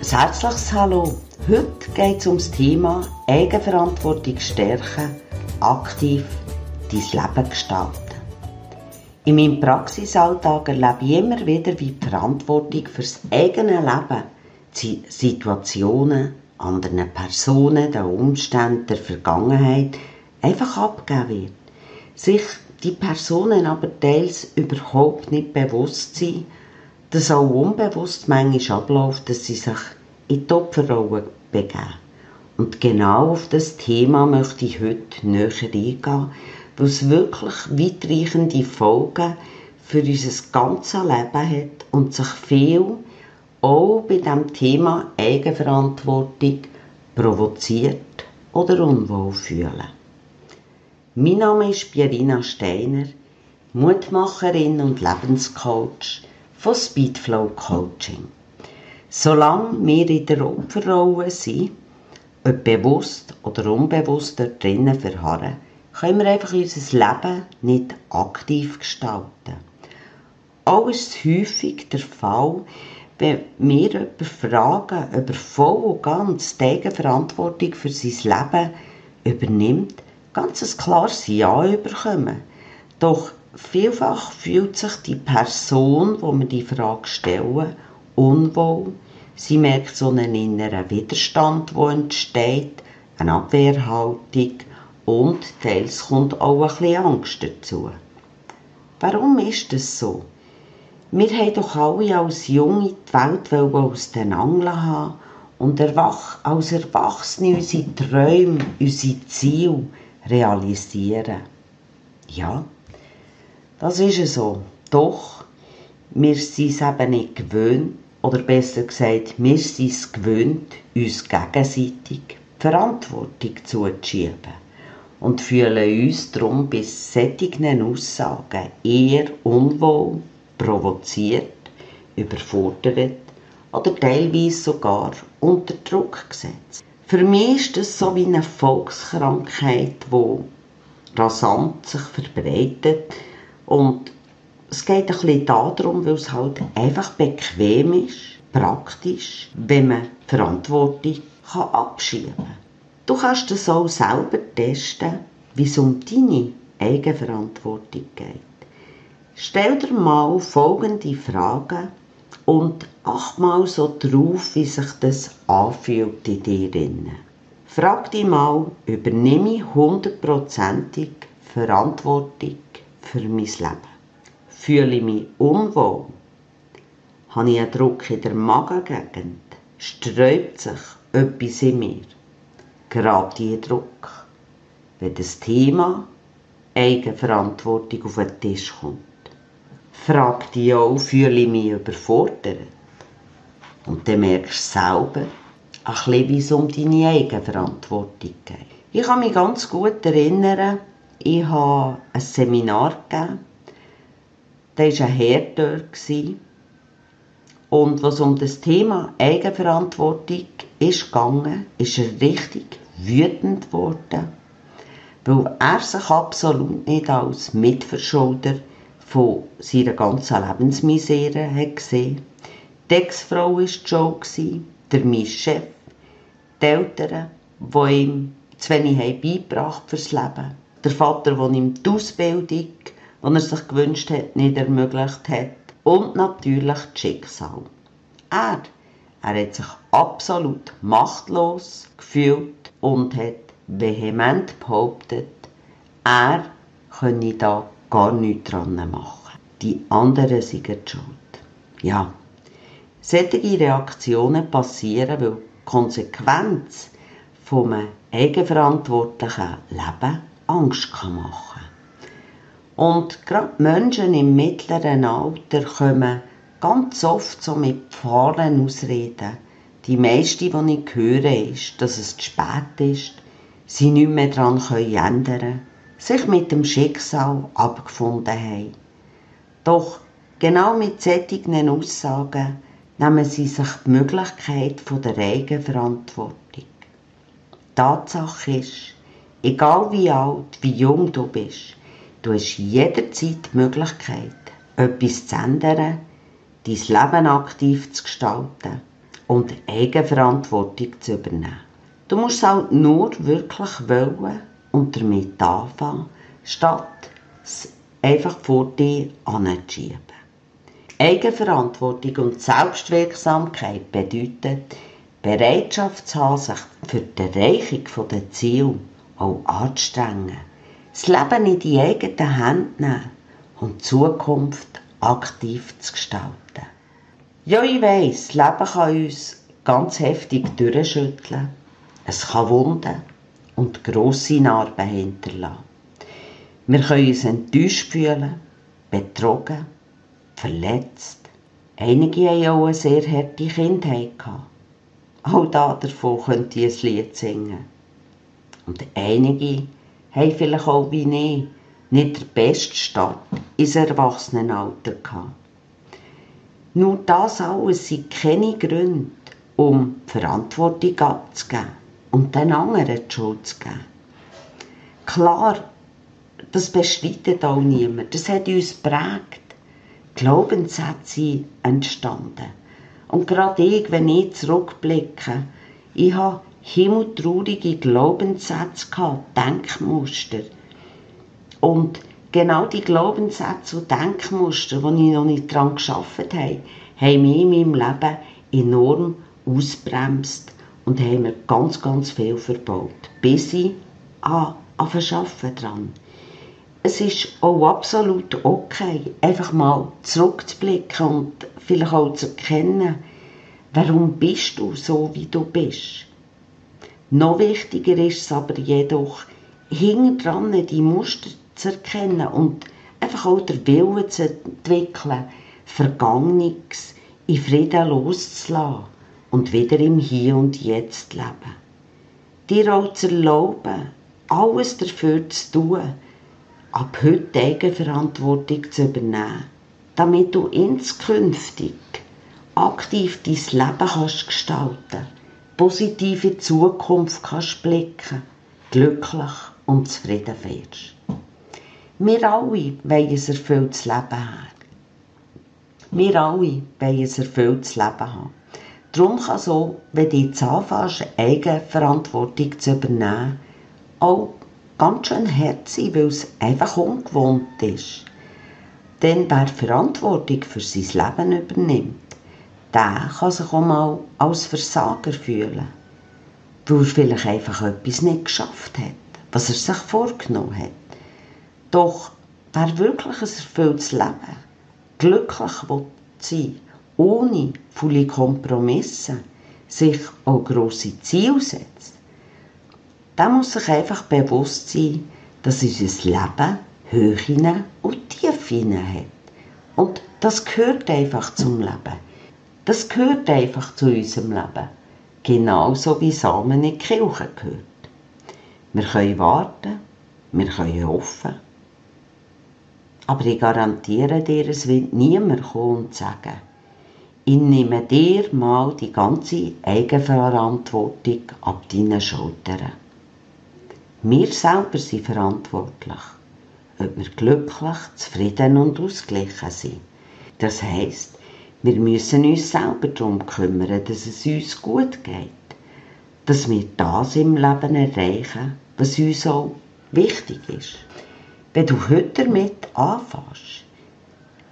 Ein herzliches Hallo. Heute geht es um das Thema Eigenverantwortung stärken, aktiv dein Leben gestalten. In meinem Praxisalltag erlebe ich immer wieder, wie die Verantwortung für das eigene Leben, die Situationen, anderen Personen, den Umständen der Vergangenheit einfach abgegeben wird. Sich die Personen aber teils überhaupt nicht bewusst sind, dass auch unbewusst manchmal abläuft, dass sie sich in die Opferrolle begeben. Und genau auf das Thema möchte ich heute näher eingehen, weil es wirklich weitreichende Folgen für unser ganzes Leben hat und sich viel auch bei dem Thema Eigenverantwortung provoziert oder unwohl fühlen. Mein Name ist Pierina Steiner, Mutmacherin und Lebenscoach von Speedflow Coaching. Solange wir in der Opferrolle sind, ob bewusst oder unbewusst dort drinnen verharren, können wir einfach unser Leben nicht aktiv gestalten. Auch ist es häufig der Fall, wenn wir jemanden fragen, ob er voll und ganz die Eigenverantwortung für sein Leben übernimmt, ganz ein klares Ja bekommen. Doch vielfach fühlt sich die Person, wo wir die Frage stellen, unwohl. Sie merkt so einen inneren Widerstand, der entsteht, eine Abwehrhaltung und teils kommt auch ein bisschen Angst dazu. Warum ist das so? Wir haben doch alle als Junge die Welt aus den Angeln haben und als Erwachsene unsere Träume, unsere Ziele realisieren. Ja, das ist so. Doch, wir sind es eben nicht gewöhnt, oder besser gesagt, wir sind es gewöhnt, uns gegenseitig Verantwortung zuzuschieben und fühlen uns darum bei solchen Aussagen eher unwohl, provoziert, überfordert oder teilweise sogar unter Druck gesetzt. Für mich ist das so wie eine Volkskrankheit, die rasant sich verbreitet und es geht ein bisschen darum, weil es halt einfach bequem ist, praktisch, wenn man Verantwortung kann abschieben kann. Du kannst das auch selber testen, wie es um deine Eigenverantwortung geht. Stell dir mal folgende Fragen und acht mal so drauf, wie sich das anfühlt in dir. Frag dich mal, übernehme ich hundertprozentig Verantwortung für mein Leben? Fühle ich mich unwohl? Habe ich einen Druck in der Magengegend? Sträubt sich etwas in mir? Gerade in Druck, wenn das Thema Eigenverantwortung auf den Tisch kommt. Frag dich auch, fühle ich mich überfordert? Und dann merkst du selber, ein bisschen, wie es um deine Eigenverantwortung geht. Ich kann mich ganz gut erinnern, ich habe ein Seminar gegeben. Da war ein Herr dort. Und was um das Thema Eigenverantwortung ist gegangen, ist er richtig wütend geworden, weil er sich absolut nicht als Mitverschulder von seiner ganzen Lebensmisere hat gesehen. Die Ex-Frau war schon, der mein Chef, die Eltern, die ihm zu wenig beigebracht fürs Leben, der Vater, der ihm die Ausbildung, die er sich gewünscht hat, nicht ermöglicht hat und natürlich das Schicksal. Er, er hat sich absolut machtlos gefühlt und hat vehement behauptet, er könne da gar nichts dran machen. Die anderen sind schuld. Ja, solche Reaktionen passieren, weil die Konsequenz von einem eigenverantwortlichen Leben Angst machen kann. Und gerade Menschen im mittleren Alter kommen ganz oft so mit Pfahren ausreden. Die meiste, die ich höre, ist, dass es zu spät ist, sie nicht mehr daran ändern können sich mit dem Schicksal abgefunden haben. Doch genau mit solchen Aussagen nehmen sie sich die Möglichkeit der Eigenverantwortung. Tatsache ist, egal wie alt, wie jung du bist, du hast jederzeit die Möglichkeit, etwas zu ändern, dein Leben aktiv zu gestalten und Eigenverantwortung zu übernehmen. Du musst es halt nur wirklich wollen und damit anfangen, statt es einfach vor dir anzuschieben. Eigenverantwortung und Selbstwirksamkeit bedeutet, Bereitschaft zu haben, sich für die Erreichung der Ziele auch anzustrengen. Das Leben in die eigenen Hände nehmen und die Zukunft aktiv zu gestalten. Ja, ich weiss, das Leben kann uns ganz heftig durchschütteln. Es kann Wunden und grosse Narben hinterlassen. Wir können uns enttäuscht fühlen, betrogen, verletzt. Einige haben auch eine sehr harte Kindheit gehabt. Auch da davon könnte ich ein Lied singen. Und einige haben vielleicht auch wie ich nicht den besten Start ins Erwachsenenalter gehabt. Nur das alles sind keine Gründe, um Verantwortung abzugeben und den anderen die Schuld zu geben. Klar, das bestreitet auch niemand. Das hat uns prägt. Glaubenssätze entstanden. Und gerade ich, wenn ich zurückblicke, ich habe himmeltraurige Glaubenssätze gehabt, Denkmuster. Und genau die Glaubenssätze und Denkmuster, die ich noch nicht daran geschafft habe, haben mich in meinem Leben enorm ausbremst und haben mir ganz, ganz viel verbaut, bis ich an, an Arbeiten dran. Es ist auch absolut okay, einfach mal zurückzublicken und vielleicht auch zu erkennen, warum bist du so, wie du bist. Noch wichtiger ist es aber jedoch, hinten dran die Muster zu erkennen und einfach auch den Willen zu entwickeln, Vergangenes in Frieden loszulassen und wieder im Hier und Jetzt leben. Dir auch zu erlauben, alles dafür zu tun, ab heute Eigenverantwortung zu übernehmen, damit du inskünftig aktiv dein Leben kannst gestalten, positive Zukunft kannst blicken, glücklich und zufrieden wirst. Wir alle wollen ein erfülltes Leben haben. Wir alle wollen ein erfülltes Leben haben. Darum kann so, wenn du jetzt anfängst, Eigenverantwortung zu übernehmen, auch ganz schön hart sein, weil es einfach ungewohnt ist. Denn wer Verantwortung für sein Leben übernimmt, der kann sich auch mal als Versager fühlen, weil er vielleicht einfach etwas nicht geschafft hat, was er sich vorgenommen hat. Doch wer wirklich ein erfülltes Leben, glücklich will sein ohne viele Kompromisse, sich auch grosse Ziele setzt, der muss sich einfach bewusst sein, dass unser Leben Höhen und Tiefen hat. Und das gehört einfach zum Leben. Das gehört einfach zu unserem Leben. Genauso wie Samen in die Kirche gehört. Wir können warten, wir können hoffen. Aber ich garantiere dir, es wird niemand kommen und sagen, ich nehme dir mal die ganze Eigenverantwortung ab deinen Schultern. Wir selber sind verantwortlich, ob wir glücklich, zufrieden und ausgeglichen sind. Das heisst, wir müssen uns selber darum kümmern, dass es uns gut geht. Dass wir das im Leben erreichen, was uns auch wichtig ist. Wenn du heute damit anfängst,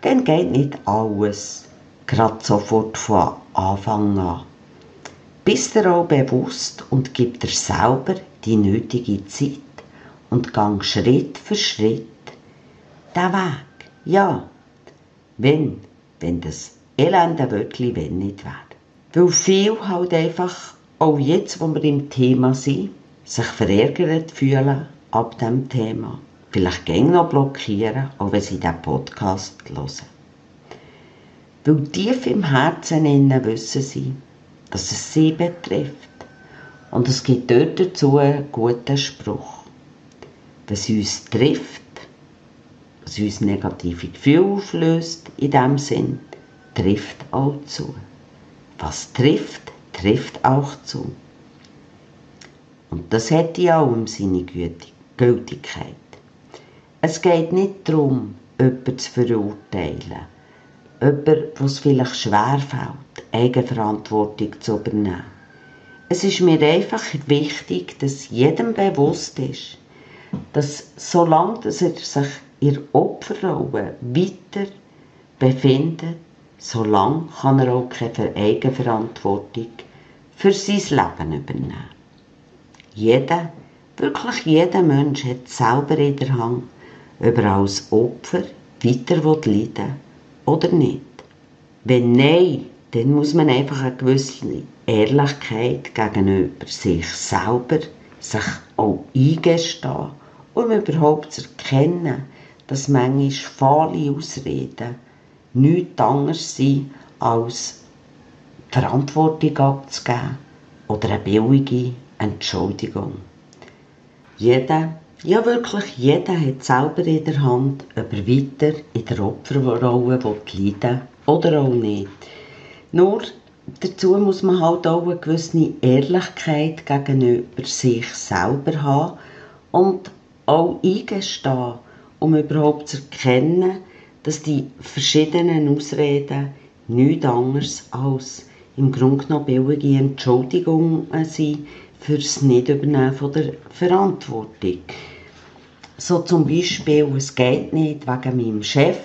dann geht nicht alles gerade sofort von Anfang an. Bist dir auch bewusst und gib dir selber die nötige Zeit und gang Schritt für Schritt den Weg. Ja, wenn, wenn das elende Wörtchen wenn nicht wäre. Weil viel halt einfach, auch jetzt, wo wir im Thema sind, sich verärgert fühlen ab dem Thema. Vielleicht gäng noch blockieren, auch wenn sie diesen Podcast hören. Weil tief im Herzen innen wissen sie, dass es sie betrifft. Und es gibt dort dazu einen guten Spruch. Was uns trifft, was uns negative Gefühle auflöst, in dem Sinn, trifft auch zu. Was trifft, trifft auch zu. Und das hat ja auch seine Gültigkeit. Es geht nicht darum, jemanden zu verurteilen. Jemanden, was vielleicht schwer fällt. Eigenverantwortung zu übernehmen. Es ist mir einfach wichtig, dass jedem bewusst ist, dass solange er sich der Opferrolle weiter befindet, solange kann er auch keine Eigenverantwortung für sein Leben übernehmen. Jeder, wirklich jeder Mensch hat selber in der Hand, ob er als Opfer weiter leiden oder nicht. Wenn nein, dann muss man einfach eine gewisse Ehrlichkeit gegenüber sich selber sich auch eingestehen, um überhaupt zu erkennen, dass manchmal fahle Ausreden nichts anderes sind, als Verantwortung abzugeben oder eine billige Entschuldigung. Jeder, ja wirklich jeder hat selber in der Hand, ob er weiter in der Opferrolle leiden oder auch nicht. Nur dazu muss man halt auch eine gewisse Ehrlichkeit gegenüber sich selber haben und auch eingestehen, um überhaupt zu erkennen, dass die verschiedenen Ausreden nichts anderes als im Grunde genommen billige Entschuldigungen sind für das Nichtübernehmen der Verantwortung. So zum Beispiel, es geht nicht wegen meinem Chef,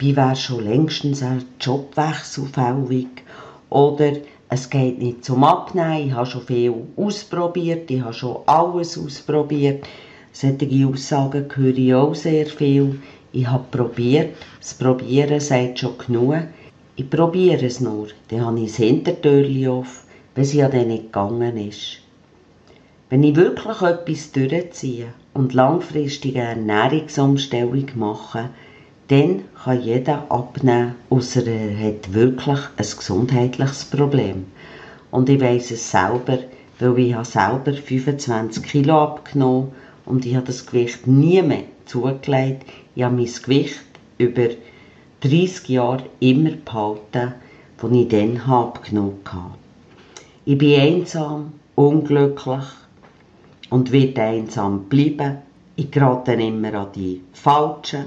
bei wäre schon längstens ein Jobwechsel fällig. Oder es geht nicht zum Abnehmen, ich habe schon viel ausprobiert, ich habe schon alles ausprobiert. Solche Aussagen höre ich auch sehr viel. Ich habe probiert, das Probieren sagt schon genug. Ich probiere es nur, dann habe ich das Hintertürchen auf, wenn es ja dann nicht gegangen ist. Wenn ich wirklich etwas durchziehe und langfristig eine Ernährungsumstellung mache, dann kann jeder abnehmen, außer er hat wirklich ein gesundheitliches Problem. Und ich weiss es selber, weil ich habe selber 25 Kilo abgenommen und ich habe das Gewicht nie mehr zugelegt. Ich habe mein Gewicht über 30 Jahre immer behalten, das ich dann abgenommen habe. Ich bin einsam, unglücklich und werde einsam bleiben. Ich gerate immer an die Falschen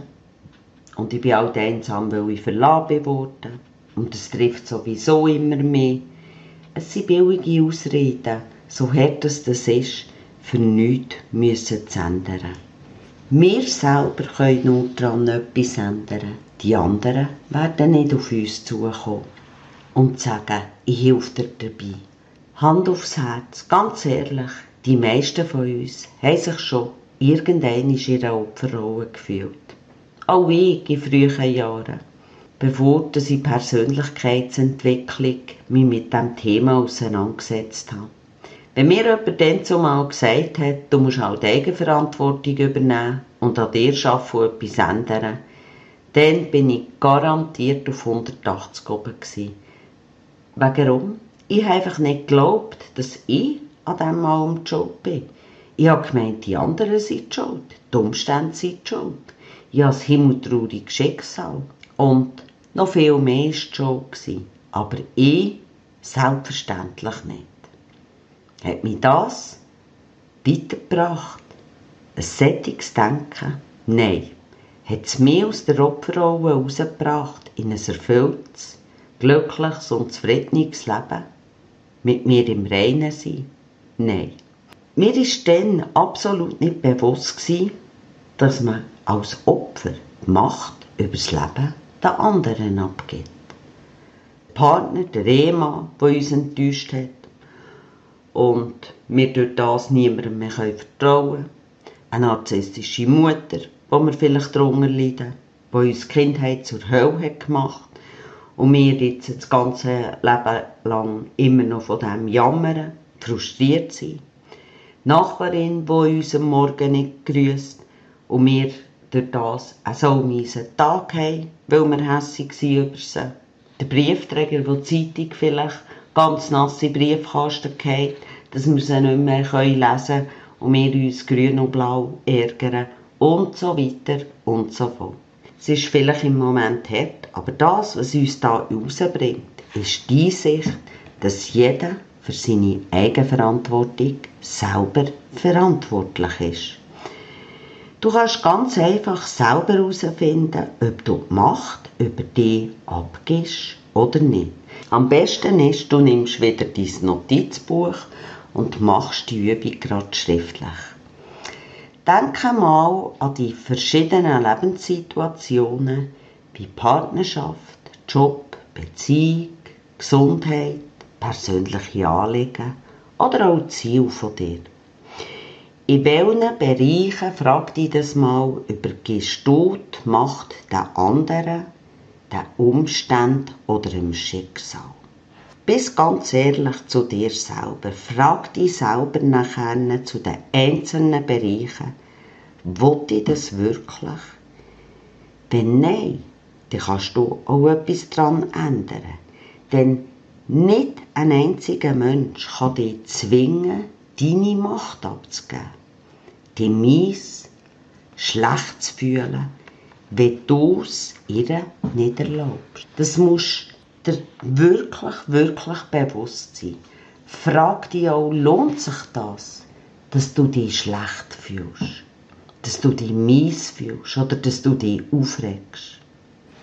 und ich bin auch einsam, weil ich verlassen worden. Und das trifft sowieso immer mehr. Es sind billige Ausreden, so hart es das ist, für nichts müssen zu ändern. Wir selber können nur daran etwas ändern. Die anderen werden nicht auf uns zukommen und sagen, ich helfe dir dabei. Hand aufs Herz, ganz ehrlich, die meisten von uns haben sich schon irgendwann in ihrer Opferrolle gefühlt. Auch ich in frühen Jahren, bevor ich Persönlichkeitsentwicklung mich mit diesem Thema auseinandergesetzt habe. Wenn mir jemand dann zumal gesagt hat, du musst die Eigenverantwortung übernehmen und an dir arbeiten und etwas ändern, dann bin ich garantiert auf 180 oben gewesen. Warum? Ich habe einfach nicht geglaubt, dass ich an diesem Mal um die Schuld bin. Ich habe gemeint, die anderen sind schuld, die Umstände sind schuld ja das himmeltraurige Schicksal. Und noch viel mehr war es schon. Aber ich selbstverständlich nicht. Hat mich das weitergebracht? Ein sättiges Denken? Nein. Hat es mich aus der Opferrolle herausgebracht in ein erfülltes, glückliches und zufriedenes Leben? Mit mir im Reinen sein? Nein. Mir war dann absolut nicht bewusst, dass man als Opfer die Macht über das Leben der anderen abgibt. Der Partner, der Ehemann, der uns enttäuscht hat und wir durch das niemandem mehr vertrauen. Eine narzisstische Mutter, wo wir vielleicht darunter leiden, die uns die Kindheit zur Hölle hat gemacht und wir jetzt das ganze Leben lang immer noch von dem jammern, frustriert sind. Die Nachbarin, die uns am Morgen nicht grüßt und wir durch das auch so einen miesen Tag haben, weil wir hässig waren über sie. Der Briefträger, der die Zeitung vielleicht ganz nass in Briefkasten geht, dass wir sie nicht mehr lesen können und wir uns grün und blau ärgern und so weiter und so fort. Es ist vielleicht im Moment hart, aber das, was uns da rausbringt, ist die Sicht, dass jeder für seine Eigenverantwortung selber verantwortlich ist. Du kannst ganz einfach selber herausfinden, ob du die Macht über dich abgibst oder nicht. Am besten ist, du nimmst wieder dein Notizbuch und machst die Übung gerade schriftlich. Denke mal an die verschiedenen Lebenssituationen wie Partnerschaft, Job, Beziehung, Gesundheit, persönliche Anliegen oder auch Ziel von dir. In welchen Bereichen, frag dich das mal, übergibst du die Macht der anderen, den Umständen oder dem Schicksal? Bist ganz ehrlich zu dir selber. Frag dich selber nachher zu den einzelnen Bereichen, will ich das wirklich? Wenn nein, dann kannst du auch etwas daran ändern. Denn nicht ein einziger Mensch kann dich zwingen, deine Macht abzugeben. Die mies, schlecht zu fühlen, wenn du es ihr nicht erlaubst. Das musst dir wirklich, wirklich bewusst sein. Frag dich auch, lohnt sich das, dass du dich schlecht fühlst? Dass du dich mies fühlst oder dass du dich aufregst?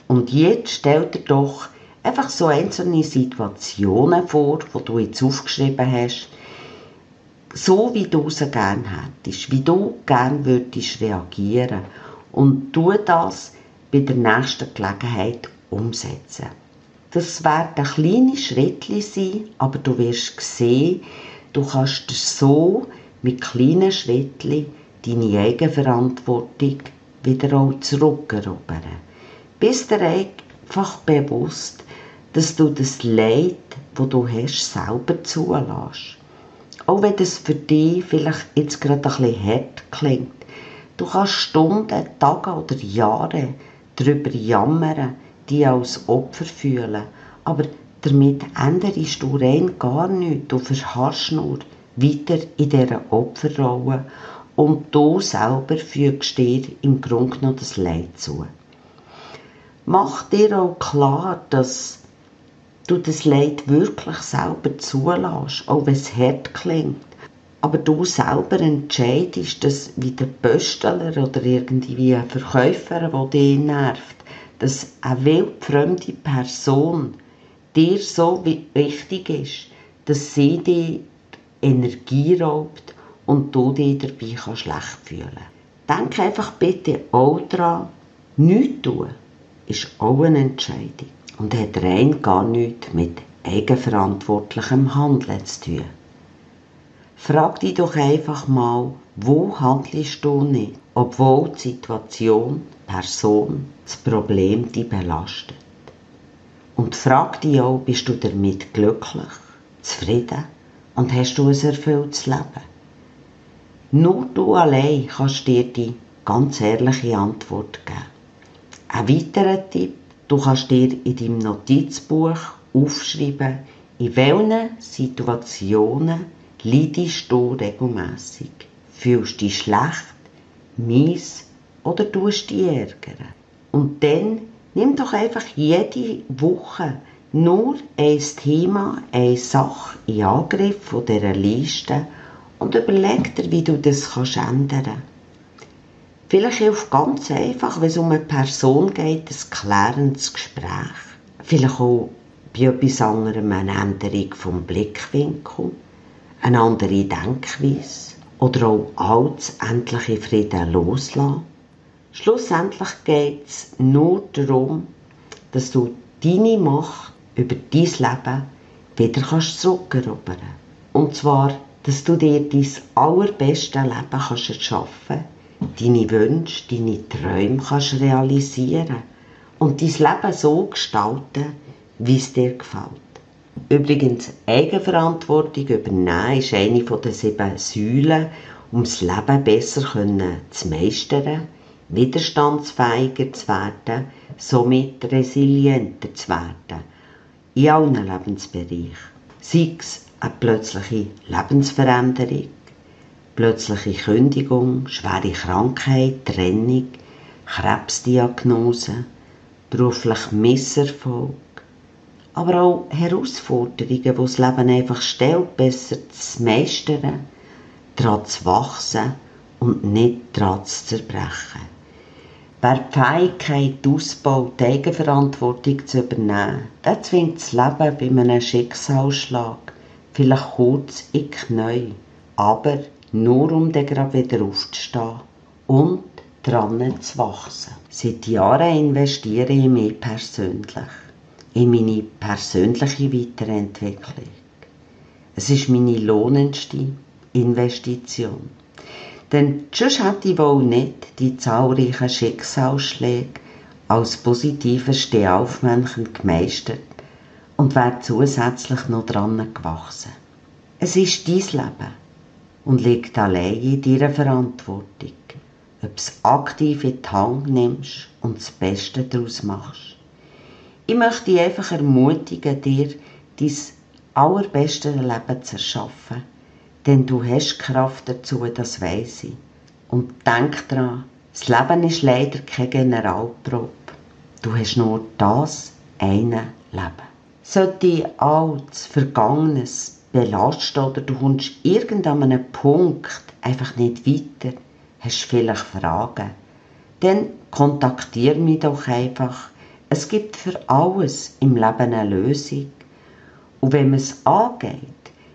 Und jetzt stell dir doch einfach so einzelne Situationen vor, die du jetzt aufgeschrieben hast, so wie du sie gerne hättest, wie du gerne würdest reagieren und tu das bei der nächsten Gelegenheit umsetzen. Das werden kleine Schritte sein, aber du wirst sehen, du kannst so mit kleinen Schritten deine Eigenverantwortung wieder auch zurückerobern. Bist dir einfach bewusst, dass du das Leid, wo du hast, selber zulässt. Auch wenn das für dich vielleicht jetzt gerade ein bisschen hart klingt. Du kannst Stunden, Tage oder Jahre darüber jammern, die als Opfer fühlen. Aber damit änderst du rein gar nichts. Du verharrst nur weiter in dieser Opferrolle und du selber fügst dir im Grunde genommen das Leid zu. Mach dir auch klar, dass du das Leid wirklich selber zulässt, auch wenn es hart klingt. Aber du selber entscheidest, dass wie der Pöstler oder irgendwie ein Verkäufer, der dich nervt, dass eine wildfremde Person dir so wichtig ist, dass sie dir Energie raubt und du dich dabei schlecht fühlen kannst. Denk einfach bitte auch daran, nichts tun ist auch eine Entscheidung und hat rein gar nichts mit eigenverantwortlichem Handeln zu tun. Frag dich doch einfach mal, wo handelst du nicht, obwohl die Situation, die Person, das Problem dich belastet. Und frag dich auch, bist du damit glücklich, zufrieden und hast du ein erfülltes Leben? Nur du allein kannst dir die ganz ehrliche Antwort geben. Ein weiterer Tipp, Du kannst dir in deinem Notizbuch aufschreiben, in welchen Situationen leidest du regelmässig. Fühlst dich schlecht, mies oder tust dich ärgern. Und dann nimm doch einfach jede Woche nur ein Thema, eine Sache in Angriff von dieser Liste und überleg dir, wie du das ändern kannst. Vielleicht hilft ganz einfach, wenn es um eine Person geht, ein klärendes Gespräch. Vielleicht auch bei etwas anderem eine Änderung vom Blickwinkel, eine andere Denkweise oder auch alles endliche Frieden loslassen. Schlussendlich geht es nur darum, dass du deine Macht über dein Leben wieder kannst zurückerobern Und zwar, dass du dir dein allerbeste Leben kannst erschaffen kannst, deine Wünsche, deine Träume kannst realisieren und dein Leben so gestalten, wie es dir gefällt. Übrigens, Eigenverantwortung übernehmen ist eine der sieben Säulen, um das Leben besser zu meistern, widerstandsfähiger zu werden, somit resilienter zu werden. In allen Lebensbereichen. Sei es eine plötzliche Lebensveränderung, plötzliche Kündigung, schwere Krankheit, Trennung, Krebsdiagnose, beruflich Misserfolg, aber auch Herausforderungen, die das Leben einfach stellt, besser zu meistern, daran zu wachsen und nicht daran zu zerbrechen. Wer die Fähigkeit ausbaut, die Eigenverantwortung zu übernehmen, der zwingt das Leben bei einem Schicksalsschlag vielleicht kurz in die Knie, aber nur um dann gerade wieder aufzustehen und dran zu wachsen. Seit Jahren investiere ich mich persönlich, in meine persönliche Weiterentwicklung. Es ist meine lohnendste Investition. Denn sonst hätte ich wohl nicht die zahlreichen Schicksalsschläge als positives Stehaufmännchen gemeistert und wäre zusätzlich noch dran gewachsen. Es ist dein Leben und liegt allein in deiner Verantwortung, ob du es aktiv in die Hand nimmst und das Beste daraus machst. Ich möchte dich einfach ermutigen, dir dein allerbeste Leben zu erschaffen denn du hast Kraft dazu, das weiss ich. Und denk dran, das Leben ist leider keine Generalprobe. Du hast nur das eine Leben. Sollte altes, Vergangenes belasten oder du kommst irgendeinem Punkt einfach nicht weiter, hast vielleicht Fragen, dann kontaktiere mich doch einfach. Es gibt für alles im Leben eine Lösung. Und wenn man es angeht,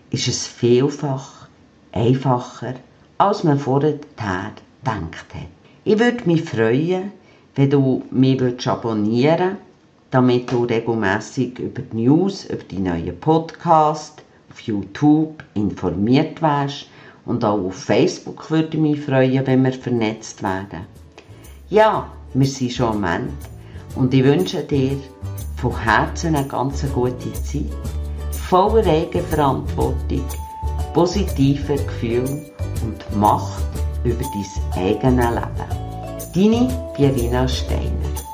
ist es vielfach einfacher, als man vorher gedacht hat. Ich würde mich freuen, wenn du mich abonnieren damit du regelmäßig über die News, über die neuen Podcasts auf YouTube informiert wärst. Und auch auf Facebook würde ich mich freuen, wenn wir vernetzt werden. Ja, wir sind schon am Ende. Und ich wünsche dir von Herzen eine ganz gute Zeit voller Eigenverantwortung, positiver Gefühl und Macht über dein eigenes Leben. Deine Biavina Steiner